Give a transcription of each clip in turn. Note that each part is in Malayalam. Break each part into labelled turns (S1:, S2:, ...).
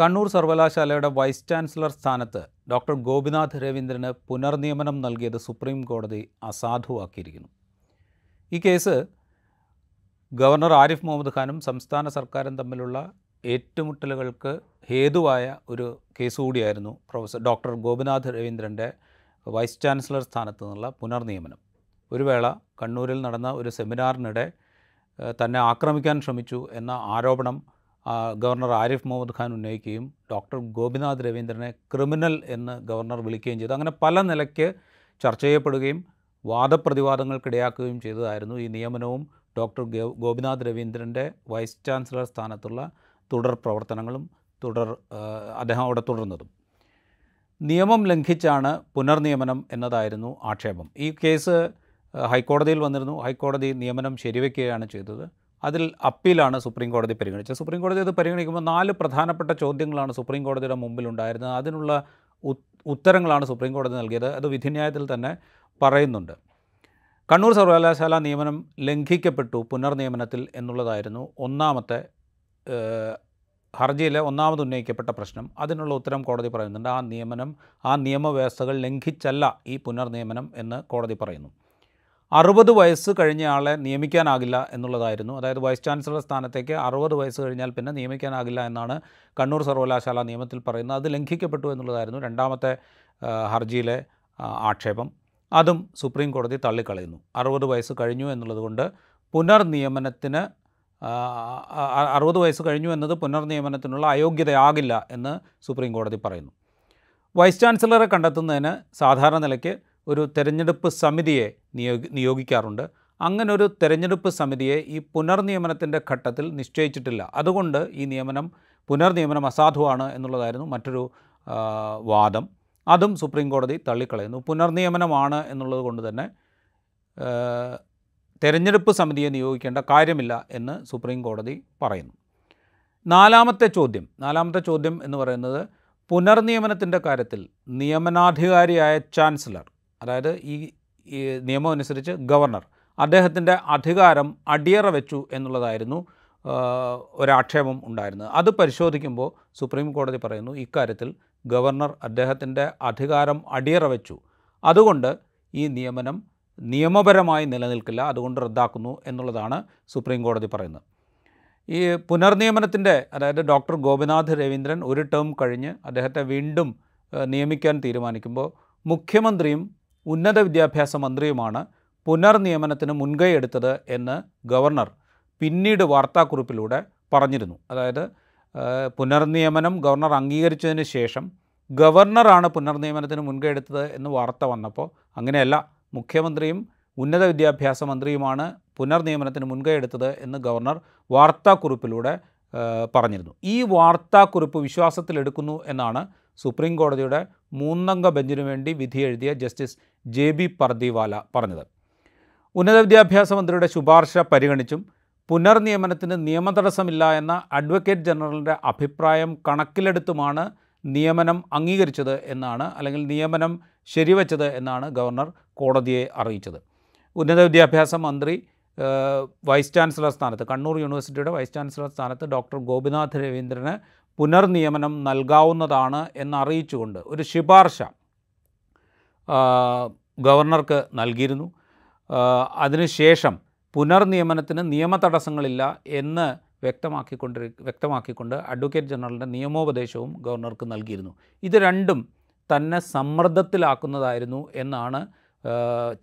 S1: കണ്ണൂർ സർവകലാശാലയുടെ വൈസ് ചാൻസലർ സ്ഥാനത്ത് ഡോക്ടർ ഗോപിനാഥ് രവീന്ദ്രന് പുനർനിയമനം നൽകിയത് സുപ്രീം കോടതി അസാധുവാക്കിയിരിക്കുന്നു. ഈ കേസ് ഗവർണർ ആരിഫ് മുഹമ്മദ് ഖാനും സംസ്ഥാന സർക്കാരും തമ്മിലുള്ള ഏറ്റുമുട്ടലുകൾക്ക് ഹേതുവായ ഒരു കേസ് കൂടിയായിരുന്നു പ്രൊഫസർ ഡോക്ടർ ഗോപിനാഥ് രവീന്ദ്രന്റെ വൈസ് ചാൻസലർ സ്ഥാനത്തു നിന്നുള്ള പുനർനിയമനം. ഒരു വേള കണ്ണൂരിൽ നടന്ന ഒരു സെമിനാറിനിടെ തന്നെ ആക്രമിക്കാൻ ശ്രമിച്ചു എന്ന ആരോപണം ഗവർണർ ആരിഫ് മുഹമ്മദ് ഖാൻ ഉന്നയിക്കുകയും ഡോക്ടർ ഗോപിനാഥ് രവീന്ദ്രനെ ക്രിമിനൽ എന്ന് ഗവർണർ വിളിക്കുകയും ചെയ്തു. അങ്ങനെ പല നിലയ്ക്ക് ചർച്ച ചെയ്യപ്പെടുകയും വാദപ്രതിവാദങ്ങൾക്കിടയാക്കുകയും ചെയ്തതായിരുന്നു ഈ നിയമനവും ഡോക്ടർ ഗോപിനാഥ് രവീന്ദ്രന്റെ വൈസ് ചാൻസലർ സ്ഥാനത്തുള്ള തുടർ പ്രവർത്തനങ്ങളും തുടർ അദ്ദേഹം അവിടെ തുടർന്നതും. നിയമം ലംഘിച്ചാണ് പുനർനിയമനം എന്നതായിരുന്നു ആക്ഷേപം. ഈ കേസ് ഹൈക്കോടതിയിൽ വന്നിരുന്നു. ഹൈക്കോടതി നിയമനം ശരിവെക്കുകയാണ് ചെയ്തത്. അതിൽ അപ്പീലാണ് സുപ്രീം കോടതി പരിഗണിച്ചത്. സുപ്രീം കോടതി അത് പരിഗണിക്കുമ്പോൾ നാല് പ്രധാനപ്പെട്ട ചോദ്യങ്ങളാണ് സുപ്രീം കോടതിയുടെ മുമ്പിലുണ്ടായിരുന്നത്. അതിനുള്ള ഉത്തരങ്ങളാണ് സുപ്രീം കോടതി നൽകിയത്. അത് വിധിന്യായത്തിൽ തന്നെ പറയുന്നുണ്ട്. കണ്ണൂർ സർവകലാശാല നിയമനം ലംഘിക്കപ്പെട്ടു പുനർനിയമനത്തിൽ എന്നുള്ളതായിരുന്നു ഒന്നാമത്തെ ഹർജിയിലെ ഒന്നാമത് ഉന്നയിക്കപ്പെട്ട പ്രശ്നം. അതിനുള്ള ഉത്തരം കോടതി പറയുന്നുണ്ട്. ആ നിയമനം ആ നിയമവ്യവസ്ഥകൾ ലംഘിച്ചല്ല ഈ പുനർനിയമനം എന്ന് കോടതി പറയുന്നു. അറുപത് വയസ്സ് കഴിഞ്ഞ ആളെ നിയമിക്കാനാകില്ല എന്നുള്ളതായിരുന്നു. അതായത് വൈസ് ചാൻസലർ സ്ഥാനത്തേക്ക് അറുപത് വയസ്സ് കഴിഞ്ഞാൽ പിന്നെ നിയമിക്കാനാകില്ല എന്നാണ് കണ്ണൂർ സർവകലാശാല നിയമത്തിൽ പറയുന്നത്. അത് ലംഘിക്കപ്പെട്ടു എന്നുള്ളതായിരുന്നു രണ്ടാമത്തെ ഹർജിയിലെ ആക്ഷേപം. അതും സുപ്രീം കോടതി തള്ളിക്കളയുന്നു. അറുപത് വയസ്സ് കഴിഞ്ഞു എന്നുള്ളതുകൊണ്ട് പുനർനിയമനത്തിന് അറുപത് വയസ്സ് കഴിഞ്ഞു എന്നത് പുനർനിയമനത്തിനുള്ള അയോഗ്യതയാകില്ല എന്ന് സുപ്രീം കോടതി പറയുന്നു. വൈസ് ചാൻസലറെ കണ്ടെത്തുന്നതിന് സാധാരണ നിലയ്ക്ക് ഒരു തെരഞ്ഞെടുപ്പ് സമിതിയെ നിയോഗി നിയോഗിക്കാറുണ്ട്. അങ്ങനെ ഒരു തെരഞ്ഞെടുപ്പ് സമിതിയെ ഈ പുനർനിയമനത്തിന്റെ ഘട്ടത്തിൽ നിശ്ചയിച്ചിട്ടില്ല. അതുകൊണ്ട് ഈ നിയമനം പുനർനിയമനം അസാധുവാണ് എന്നുള്ളതായിരുന്നു മറ്റൊരു വാദം. അതും സുപ്രീം കോടതി തള്ളിക്കളയുന്നു. പുനർനിയമനമാണ് എന്നുള്ളത് കൊണ്ട് തന്നെ തെരഞ്ഞെടുപ്പ് സമിതിയെ നിയോഗിക്കേണ്ട കാര്യമില്ല എന്ന് സുപ്രീം കോടതി പറയുന്നു. നാലാമത്തെ ചോദ്യം നാലാമത്തെ ചോദ്യം എന്ന് പറയുന്നത് പുനർനിയമനത്തിന്റെ കാര്യത്തിൽ നിയമനാധികാരിയായ ചാൻസലർ അതായത് ഈ നിയമം അനുസരിച്ച് ഗവർണർ അദ്ദേഹത്തിന്റെ അധികാരം അടിയറ വെച്ചു എന്നുള്ളതായിരുന്നു ഒരാക്ഷേപം ഉണ്ടായിരുന്നത്. അത് പരിശോധിക്കുമ്പോൾ സുപ്രീം കോടതി പറയുന്നു ഇക്കാര്യത്തിൽ ഗവർണർ അദ്ദേഹത്തിന്റെ അധികാരം അടിയറ വെച്ചു. അതുകൊണ്ട് ഈ നിയമനം നിയമപരമായി നിലനിൽക്കില്ല അതുകൊണ്ട് റദ്ദാക്കുന്നു എന്നുള്ളതാണ് സുപ്രീം കോടതി പറയുന്നത്. ഈ പുനർനിയമനത്തിന്റെ അതായത് ഡോക്ടർ ഗോപിനാഥ് രവീന്ദ്രൻ ഒരു ടേം കഴിഞ്ഞ് അദ്ദേഹത്തെ വീണ്ടും നിയമിക്കാൻ തീരുമാനിക്കുമ്പോൾ മുഖ്യമന്ത്രിയും ഉന്നത വിദ്യാഭ്യാസ മന്ത്രിയുമാണ് പുനർനിയമനത്തിന് മുൻകൈ എടുത്തത് എന്ന് ഗവർണർ പിന്നീട് വാർത്താക്കുറിപ്പിലൂടെ പറഞ്ഞിരുന്നു. അതായത് പുനർനിയമനം ഗവർണർ അംഗീകരിച്ചതിന് ശേഷം ഗവർണറാണ് പുനർനിയമനത്തിന് മുൻകൈ എടുത്തത് എന്ന് വാർത്ത വന്നപ്പോൾ അങ്ങനെയല്ല മുഖ്യമന്ത്രിയും ഉന്നത വിദ്യാഭ്യാസ മന്ത്രിയുമാണ് പുനർനിയമനത്തിന് മുൻകൈ എടുത്തത് എന്ന് ഗവർണർ വാർത്താക്കുറിപ്പിലൂടെ പറഞ്ഞിരുന്നു. ഈ വാർത്താക്കുറിപ്പ് വിശ്വാസത്തിലെടുക്കുന്നു എന്നാണ് സുപ്രീം കോടതിയുടെ മൂന്നംഗ ബെഞ്ചിനു വേണ്ടി വിധി എഴുതിയ ജസ്റ്റിസ് ജെ ബി പർദിവാല പറഞ്ഞത്. ഉന്നത വിദ്യാഭ്യാസ മന്ത്രിയുടെ ശുപാർശ പരിഗണിച്ചും പുനർനിയമനത്തിന് നിയമതടസ്സമില്ല എന്ന അഡ്വക്കേറ്റ് ജനറലിന്റെ അഭിപ്രായം കണക്കിലെടുത്തുമാണ് നിയമനം അംഗീകരിച്ചത് എന്നാണ് അല്ലെങ്കിൽ നിയമനം ശരിവച്ചത് എന്നാണ് ഗവർണർ കോടതിയെ അറിയിച്ചത്. ഉന്നത വിദ്യാഭ്യാസ മന്ത്രി വൈസ് ചാൻസലർ സ്ഥാനത്ത് കണ്ണൂർ യൂണിവേഴ്സിറ്റിയുടെ വൈസ് ചാൻസലർ സ്ഥാനത്ത് ഡോക്ടർ ഗോപിനാഥ് രവീന്ദ്രന് പുനർനിയമനം നൽകാവുന്നതാണ് എന്നറിയിച്ചുകൊണ്ട് ഒരു ശുപാർശ ഗവർണർക്ക് നൽകിയിരുന്നു. അതിനുശേഷം പുനർനിയമനത്തിന് നിയമ തടസ്സങ്ങളില്ല എന്ന് വ്യക്തമാക്കിക്കൊണ്ടിരി വ്യക്തമാക്കിക്കൊണ്ട് അഡ്വക്കേറ്റ് ജനറലിന്റെ നിയമോപദേശവും ഗവർണർക്ക് നൽകിയിരുന്നു. ഇത് രണ്ടും തന്നെ സമ്മർദ്ദത്തിലാക്കുന്നതായിരുന്നു എന്നാണ്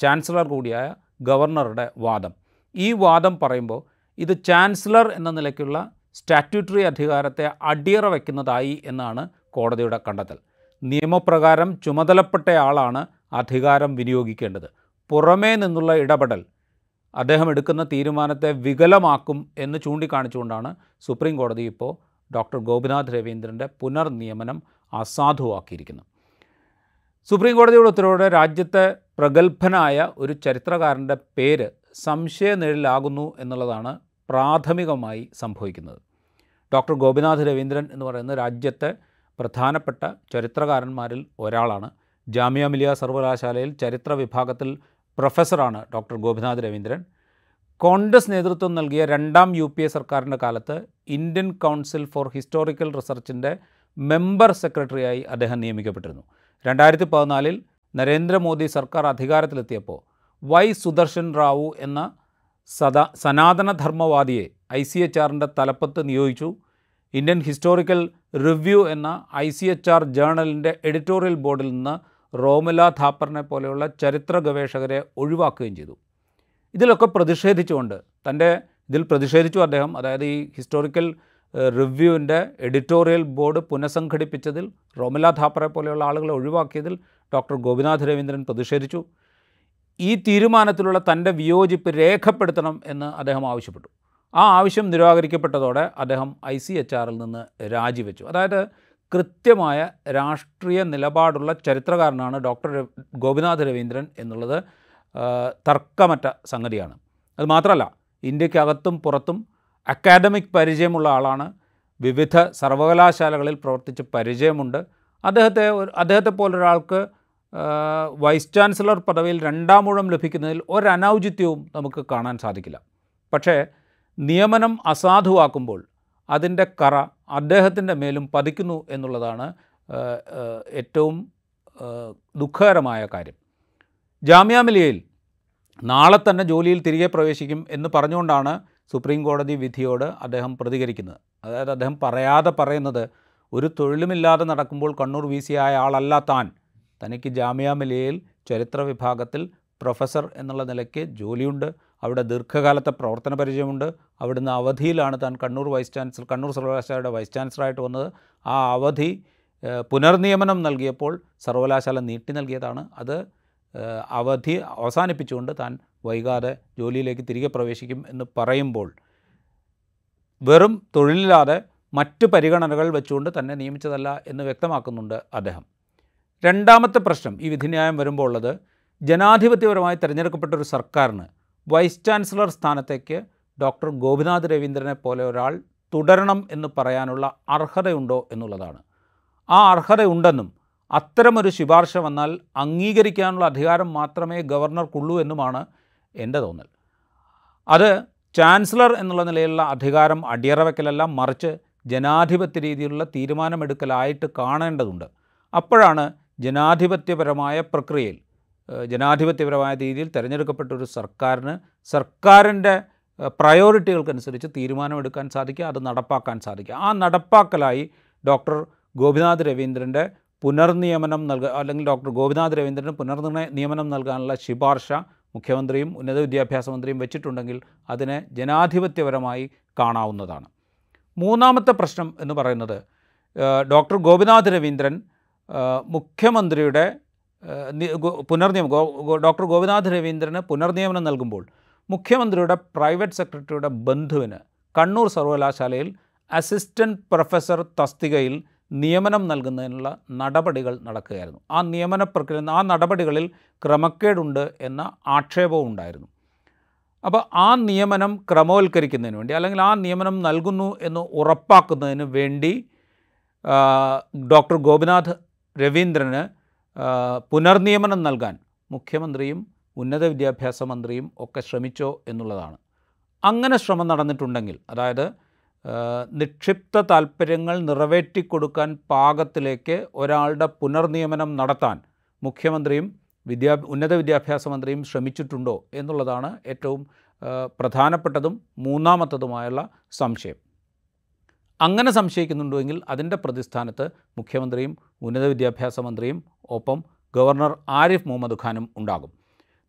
S1: ചാൻസലർ കൂടിയായ ഗവർണറുടെ വാദം. ഈ വാദം പറയുമ്പോൾ ഇത് ചാൻസലർ എന്ന നിലയ്ക്കുള്ള സ്റ്റാറ്റ്യൂട്ടറി അധികാരത്തെ അടിയറ വയ്ക്കുന്നതായി എന്നാണ് കോടതിയുടെ കണ്ടെത്തൽ. നിയമപ്രകാരം ചുമതലപ്പെട്ടയാളാണ് അധികാരം വിനിയോഗിക്കേണ്ടത്. പുറമേ നിന്നുള്ള ഇടപെടൽ അദ്ദേഹം എടുക്കുന്ന തീരുമാനത്തെ വികലമാക്കും എന്ന് ചൂണ്ടിക്കാണിച്ചുകൊണ്ടാണ് സുപ്രീം കോടതി ഇപ്പോൾ ഡോക്ടർ ഗോപിനാഥ് രവീന്ദ്രന്റെ പുനർനിയമനം അസാധുവാക്കിയിരിക്കുന്നത്. സുപ്രീം കോടതിയുടെ ഉത്തരവോടെ രാജ്യത്തെ പ്രഗത്ഭനായ ഒരു ചരിത്രകാരന്റെ പേര് സംശയനിഴലാകുന്നു എന്നുള്ളതാണ് പ്രാഥമികമായി സംഭവിക്കുന്നത്. ഡോക്ടർ ഗോപിനാഥ് രവീന്ദ്രൻ എന്ന് പറയുന്ന രാജ്യത്തെ പ്രധാനപ്പെട്ട ചരിത്രകാരന്മാരിൽ ഒരാളാണ്. ജാമിയ മിലിയ സർവകലാശാലയിൽ ചരിത്ര വിഭാഗത്തിൽ പ്രൊഫസറാണ് ഡോക്ടർ ഗോപിനാഥ് രവീന്ദ്രൻ. കോൺഗ്രസ് നേതൃത്വം നൽകിയ രണ്ടാം യു പി എ സർക്കാരിന്റെ കാലത്ത് ഇന്ത്യൻ കൗൺസിൽ ഫോർ ഹിസ്റ്റോറിക്കൽ റിസർച്ചിന്റെ മെമ്പർ സെക്രട്ടറിയായി അദ്ദേഹം നിയമിക്കപ്പെട്ടിരുന്നു. രണ്ടായിരത്തി പതിനാലിൽ നരേന്ദ്രമോദി സർക്കാർ അധികാരത്തിലെത്തിയപ്പോൾ വൈ സുദർശൻ റാവു എന്ന സദാ സനാതനധർമ്മവാദിയെ ഐ സി എച്ച് ആറിന്റെ തലപ്പത്ത് നിയോഗിച്ചു. ഇന്ത്യൻ ഹിസ്റ്റോറിക്കൽ റിവ്യൂ എന്ന ഐ സി എച്ച് ആർ ജേണലിന്റെ എഡിറ്റോറിയൽ ബോർഡിൽ നിന്ന് റോമില ഥാപ്പറിനെ പോലെയുള്ള ചരിത്ര ഗവേഷകരെ ഒഴിവാക്കുകയും ചെയ്തു. ഇതിലൊക്കെ പ്രതിഷേധിച്ചുകൊണ്ട് തന്റെ ഇതിൽ പ്രതിഷേധിച്ചു അദ്ദേഹം. അതായത് ഈ ഹിസ്റ്റോറിക്കൽ റിവ്യൂവിന്റെ എഡിറ്റോറിയൽ ബോർഡ് പുനഃസംഘടിപ്പിച്ചതിൽ റോമില ഥാപ്പറെ പോലെയുള്ള ആളുകളെ ഒഴിവാക്കിയതിൽ ഡോക്ടർ ഗോപിനാഥ് രവീന്ദ്രൻ പ്രതിഷേധിച്ചു. ഈ തീരുമാനത്തിലുള്ള തന്റെ വിയോജിപ്പ് രേഖപ്പെടുത്തണം എന്ന് അദ്ദേഹം ആവശ്യപ്പെട്ടു. ആ ആവശ്യം നിരാകരിക്കപ്പെട്ടതോടെ അദ്ദേഹം ഐ സി എച്ച് ആറിൽ നിന്ന് രാജിവെച്ചു. അതായത് കൃത്യമായ രാഷ്ട്രീയ നിലപാടുള്ള ചരിത്രകാരനാണ് ഡോക്ടർ ഗോപിനാഥ് രവീന്ദ്രൻ എന്നുള്ളത് തർക്കമറ്റ സംഗതിയാണ്. അത് മാത്രമല്ല ഇന്ത്യക്കകത്തും പുറത്തും അക്കാഡമിക് പരിചയമുള്ള ആളാണ്. വിവിധ സർവകലാശാലകളിൽ പ്രവർത്തിച്ച് പരിചയമുണ്ട്. അദ്ദേഹത്തെ അദ്ദേഹത്തെ പോലൊരാൾക്ക് വൈസ് ചാൻസലർ പദവിയിൽ രണ്ടാമൂഴം ലഭിക്കുന്നതിൽ ഒരനൗചിത്യവും നമുക്ക് കാണാൻ സാധിക്കില്ല. പക്ഷേ നിയമനം അസാധുവാക്കുമ്പോൾ അതിന്റെ കറ അദ്ദേഹത്തിന്റെ മേലും പതിക്കുന്നു എന്നുള്ളതാണ് ഏറ്റവും ദുഃഖകരമായ കാര്യം. ജാമ്യ മിലിയയിൽ നാളെ തന്നെ ജോലിയിൽ തിരികെ പ്രവേശിക്കും എന്ന് പറഞ്ഞുകൊണ്ടാണ് സുപ്രീം കോടതി വിധിയോട് അദ്ദേഹം പ്രതികരിക്കുന്നത്. അതായത് അദ്ദേഹം പറയാതെ പറയുന്നത് ഒരു തൊഴിലുമില്ലാതെ നടക്കുമ്പോൾ കണ്ണൂർ വി സി ആയ ആളല്ല താൻ. തനിക്ക് ജാമ്യ മിലിയയിൽ ചരിത്ര വിഭാഗത്തിൽ പ്രൊഫസർ എന്നുള്ള നിലയ്ക്ക് ജോലിയുണ്ട് അവിടെ ദീർഘകാലത്തെ പ്രവർത്തന പരിചയമുണ്ട് അവിടുന്ന് അവധിയിലാണ് താൻ കണ്ണൂർ വൈസ് ചാൻസലർ കണ്ണൂർ സർവകലാശാലയുടെ വൈസ് ചാൻസലറായിട്ട് വന്നത്. ആ അവധി പുനർനിയമനം നൽകിയപ്പോൾ സർവകലാശാല നീട്ടി നൽകിയതാണ്. അത് അവധി അവസാനിപ്പിച്ചുകൊണ്ട് താൻ വൈകാതെ ജോലിയിലേക്ക് തിരികെ പ്രവേശിക്കും എന്ന് പറയുമ്പോൾ വെറും തൊഴിലില്ലാതെ മറ്റ് പരിഗണനകൾ വെച്ചുകൊണ്ട് തന്നെ നിയമിച്ചതല്ല എന്ന് വ്യക്തമാക്കുന്നുണ്ട് അദ്ദേഹം. രണ്ടാമത്തെ പ്രശ്നം ഈ വിധിന്യായം വരുമ്പോൾ ഉള്ളത് ജനാധിപത്യപരമായി തിരഞ്ഞെടുക്കപ്പെട്ട ഒരു സർക്കാരിന് വൈസ് ചാൻസലർ സ്ഥാനത്തേക്ക് ഡോക്ടർ ഗോപിനാഥ് രവീന്ദ്രനെ പോലെ ഒരാൾ തുടരണം എന്ന് പറയാനുള്ള അർഹതയുണ്ടോ എന്നുള്ളതാണ്. ആ അർഹതയുണ്ടെന്നും അത്തരമൊരു ശുപാർശ വന്നാൽ അംഗീകരിക്കാനുള്ള അധികാരം മാത്രമേ ഗവർണർക്കുള്ളൂ എന്നുമാണ് എന്റെ തോന്നൽ. അത് ചാൻസലർ എന്നുള്ള നിലയിലുള്ള അധികാരം അടിയറ വയ്ക്കലല്ല മറിച്ച് ജനാധിപത്യ രീതിയിലുള്ള തീരുമാനമെടുക്കലായിട്ട് കാണേണ്ടതുണ്ട്. അപ്പോഴാണ് ജനാധിപത്യപരമായ പ്രക്രിയയിൽ ജനാധിപത്യപരമായ രീതിയിൽ തിരഞ്ഞെടുക്കപ്പെട്ട ഒരു സർക്കാരിന് സർക്കാരിന്റെ പ്രയോറിറ്റികൾക്കനുസരിച്ച് തീരുമാനമെടുക്കാൻ സാധിക്കുക അത് നടപ്പാക്കാൻ സാധിക്കുക. ആ നടപ്പാക്കലായി ഡോക്ടർ ഗോപിനാഥ് രവീന്ദ്രന്റെ പുനർനിയമനം നൽകുക അല്ലെങ്കിൽ ഡോക്ടർ ഗോപിനാഥ് രവീന്ദ്രന് പുനർനിർണയ നിയമനം നൽകാനുള്ള ശുപാർശ മുഖ്യമന്ത്രിയും ഉന്നത വിദ്യാഭ്യാസ മന്ത്രിയും വെച്ചിട്ടുണ്ടെങ്കിൽ അതിനെ ജനാധിപത്യപരമായി കാണാവുന്നതാണ്. മൂന്നാമത്തെ പ്രശ്നം എന്ന് പറയുന്നത് ഡോക്ടർ ഗോപിനാഥ് രവീന്ദ്രൻ മുഖ്യമന്ത്രിയുടെ പുനർനിയമം ഡോക്ടർ ഗോപിനാഥ് രവീന്ദ്രന് പുനർനിയമനം നൽകുമ്പോൾ മുഖ്യമന്ത്രിയുടെ പ്രൈവറ്റ് സെക്രട്ടറിയുടെ ബന്ധുവിന് കണ്ണൂർ സർവകലാശാലയിൽ അസിസ്റ്റന്റ് പ്രൊഫസർ തസ്തികയിൽ നിയമനം നൽകുന്നതിനുള്ള നടപടികൾ നടക്കുകയായിരുന്നു. ആ നിയമന പ്രക്രിയ ആ നടപടികളിൽ ക്രമക്കേടുണ്ട് എന്ന ആക്ഷേപവും ഉണ്ടായിരുന്നു. അപ്പോൾ ആ നിയമനം ക്രമവൽക്കരിക്കുന്നതിന് വേണ്ടി അല്ലെങ്കിൽ ആ നിയമനം നൽകുന്നു എന്ന് ഉറപ്പാക്കുന്നതിന് വേണ്ടി ഡോക്ടർ ഗോപിനാഥ് രവീന്ദ്രന് പുനർനിയമനം നൽകാൻ മുഖ്യമന്ത്രിയും ഉന്നത വിദ്യാഭ്യാസ മന്ത്രിയും ഒക്കെ ശ്രമിച്ചോ എന്നുള്ളതാണ്. അങ്ങനെ ശ്രമം നടന്നിട്ടുണ്ടെങ്കിൽ അതായത് നിക്ഷിപ്ത താൽപ്പര്യങ്ങൾ നിറവേറ്റിക്കൊടുക്കാൻ പാകത്തിലേക്ക് ഒരാളുടെ പുനർനിയമനം നടത്താൻ മുഖ്യമന്ത്രിയും വിദ്യാ ഉന്നത വിദ്യാഭ്യാസ മന്ത്രിയും ശ്രമിച്ചിട്ടുണ്ടോ എന്നുള്ളതാണ് ഏറ്റവും പ്രധാനപ്പെട്ടതും മൂന്നാമത്തതുമായുള്ള സംശയം. അങ്ങനെ സംശയിക്കുന്നുണ്ടെങ്കിൽ അതിന്റെ പ്രതിസ്ഥാനത്ത് മുഖ്യമന്ത്രിയും ഉന്നത വിദ്യാഭ്യാസ മന്ത്രിയും ഒപ്പം ഗവർണർ ആരിഫ് മുഹമ്മദ് ഖാനും ഉണ്ടാകും.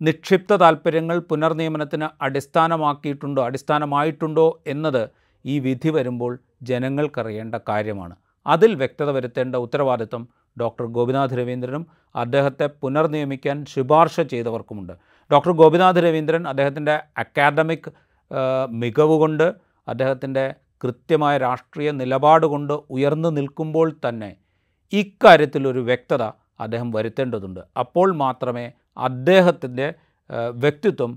S1: നിക്ഷിപ്ത താൽപ്പര്യങ്ങൾ പുനർനിയമനത്തിന് അടിസ്ഥാനമാക്കിയിട്ടുണ്ടോ അടിസ്ഥാനമായിട്ടുണ്ടോ എന്നത് ഈ വിധി വരുമ്പോൾ ജനങ്ങൾക്കറിയേണ്ട കാര്യമാണ്. അതിൽ വ്യക്തത വരുത്തേണ്ട ഉത്തരവാദിത്വം ഡോക്ടർ ഗോപിനാഥ് രവീന്ദ്രനും അദ്ദേഹത്തെ പുനർനിയമിക്കാൻ ശുപാർശ ചെയ്തവർക്കുമുണ്ട്. ഡോക്ടർ ഗോപിനാഥ് രവീന്ദ്രൻ അദ്ദേഹത്തിന്റെ അക്കാദമിക് മികവുകൊണ്ട് മികവ് കൊണ്ട് അദ്ദേഹത്തിന്റെ കൃത്യമായ രാഷ്ട്രീയ നിലപാട് കൊണ്ട് ഉയർന്നു നിൽക്കുമ്പോൾ തന്നെ ഇക്കാര്യത്തിലൊരു വ്യക്തത അദ്ദേഹം വരുത്തേണ്ടതുണ്ട്. അപ്പോൾ മാത്രമേ അദ്ദേഹത്തിന്റെ വ്യക്തിത്വം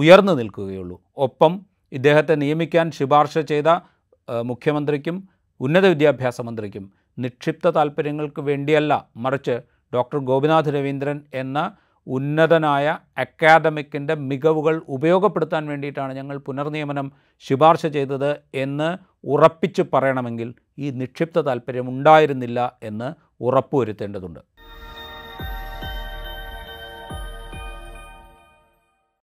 S1: ഉയർന്നു നിൽക്കുകയുള്ളൂ. ഒപ്പം ഇദ്ദേഹത്തെ നിയമിക്കാൻ ശുപാർശ ചെയ്ത മുഖ്യമന്ത്രിക്കും ഉന്നത വിദ്യാഭ്യാസ മന്ത്രിക്കും നിക്ഷിപ്ത താൽപ്പര്യങ്ങൾക്ക് വേണ്ടിയല്ല മറിച്ച് ഡോക്ടർ ഗോപിനാഥ് രവീന്ദ്രൻ എന്ന ഉന്നതനായ അക്കാദമിക്കിന്റെ മികവുകൾ ഉപയോഗപ്പെടുത്താൻ വേണ്ടിയിട്ടാണ് ഞങ്ങൾ പുനർനിയമനം ശുപാർശ ചെയ്തത് എന്ന് ഉറപ്പിച്ച് പറയണമെങ്കിൽ ഈ നിക്ഷിപ്ത താല്പര്യം ഉണ്ടായിരുന്നില്ല എന്ന് ഉറപ്പുവരുത്തേണ്ടതുണ്ട്.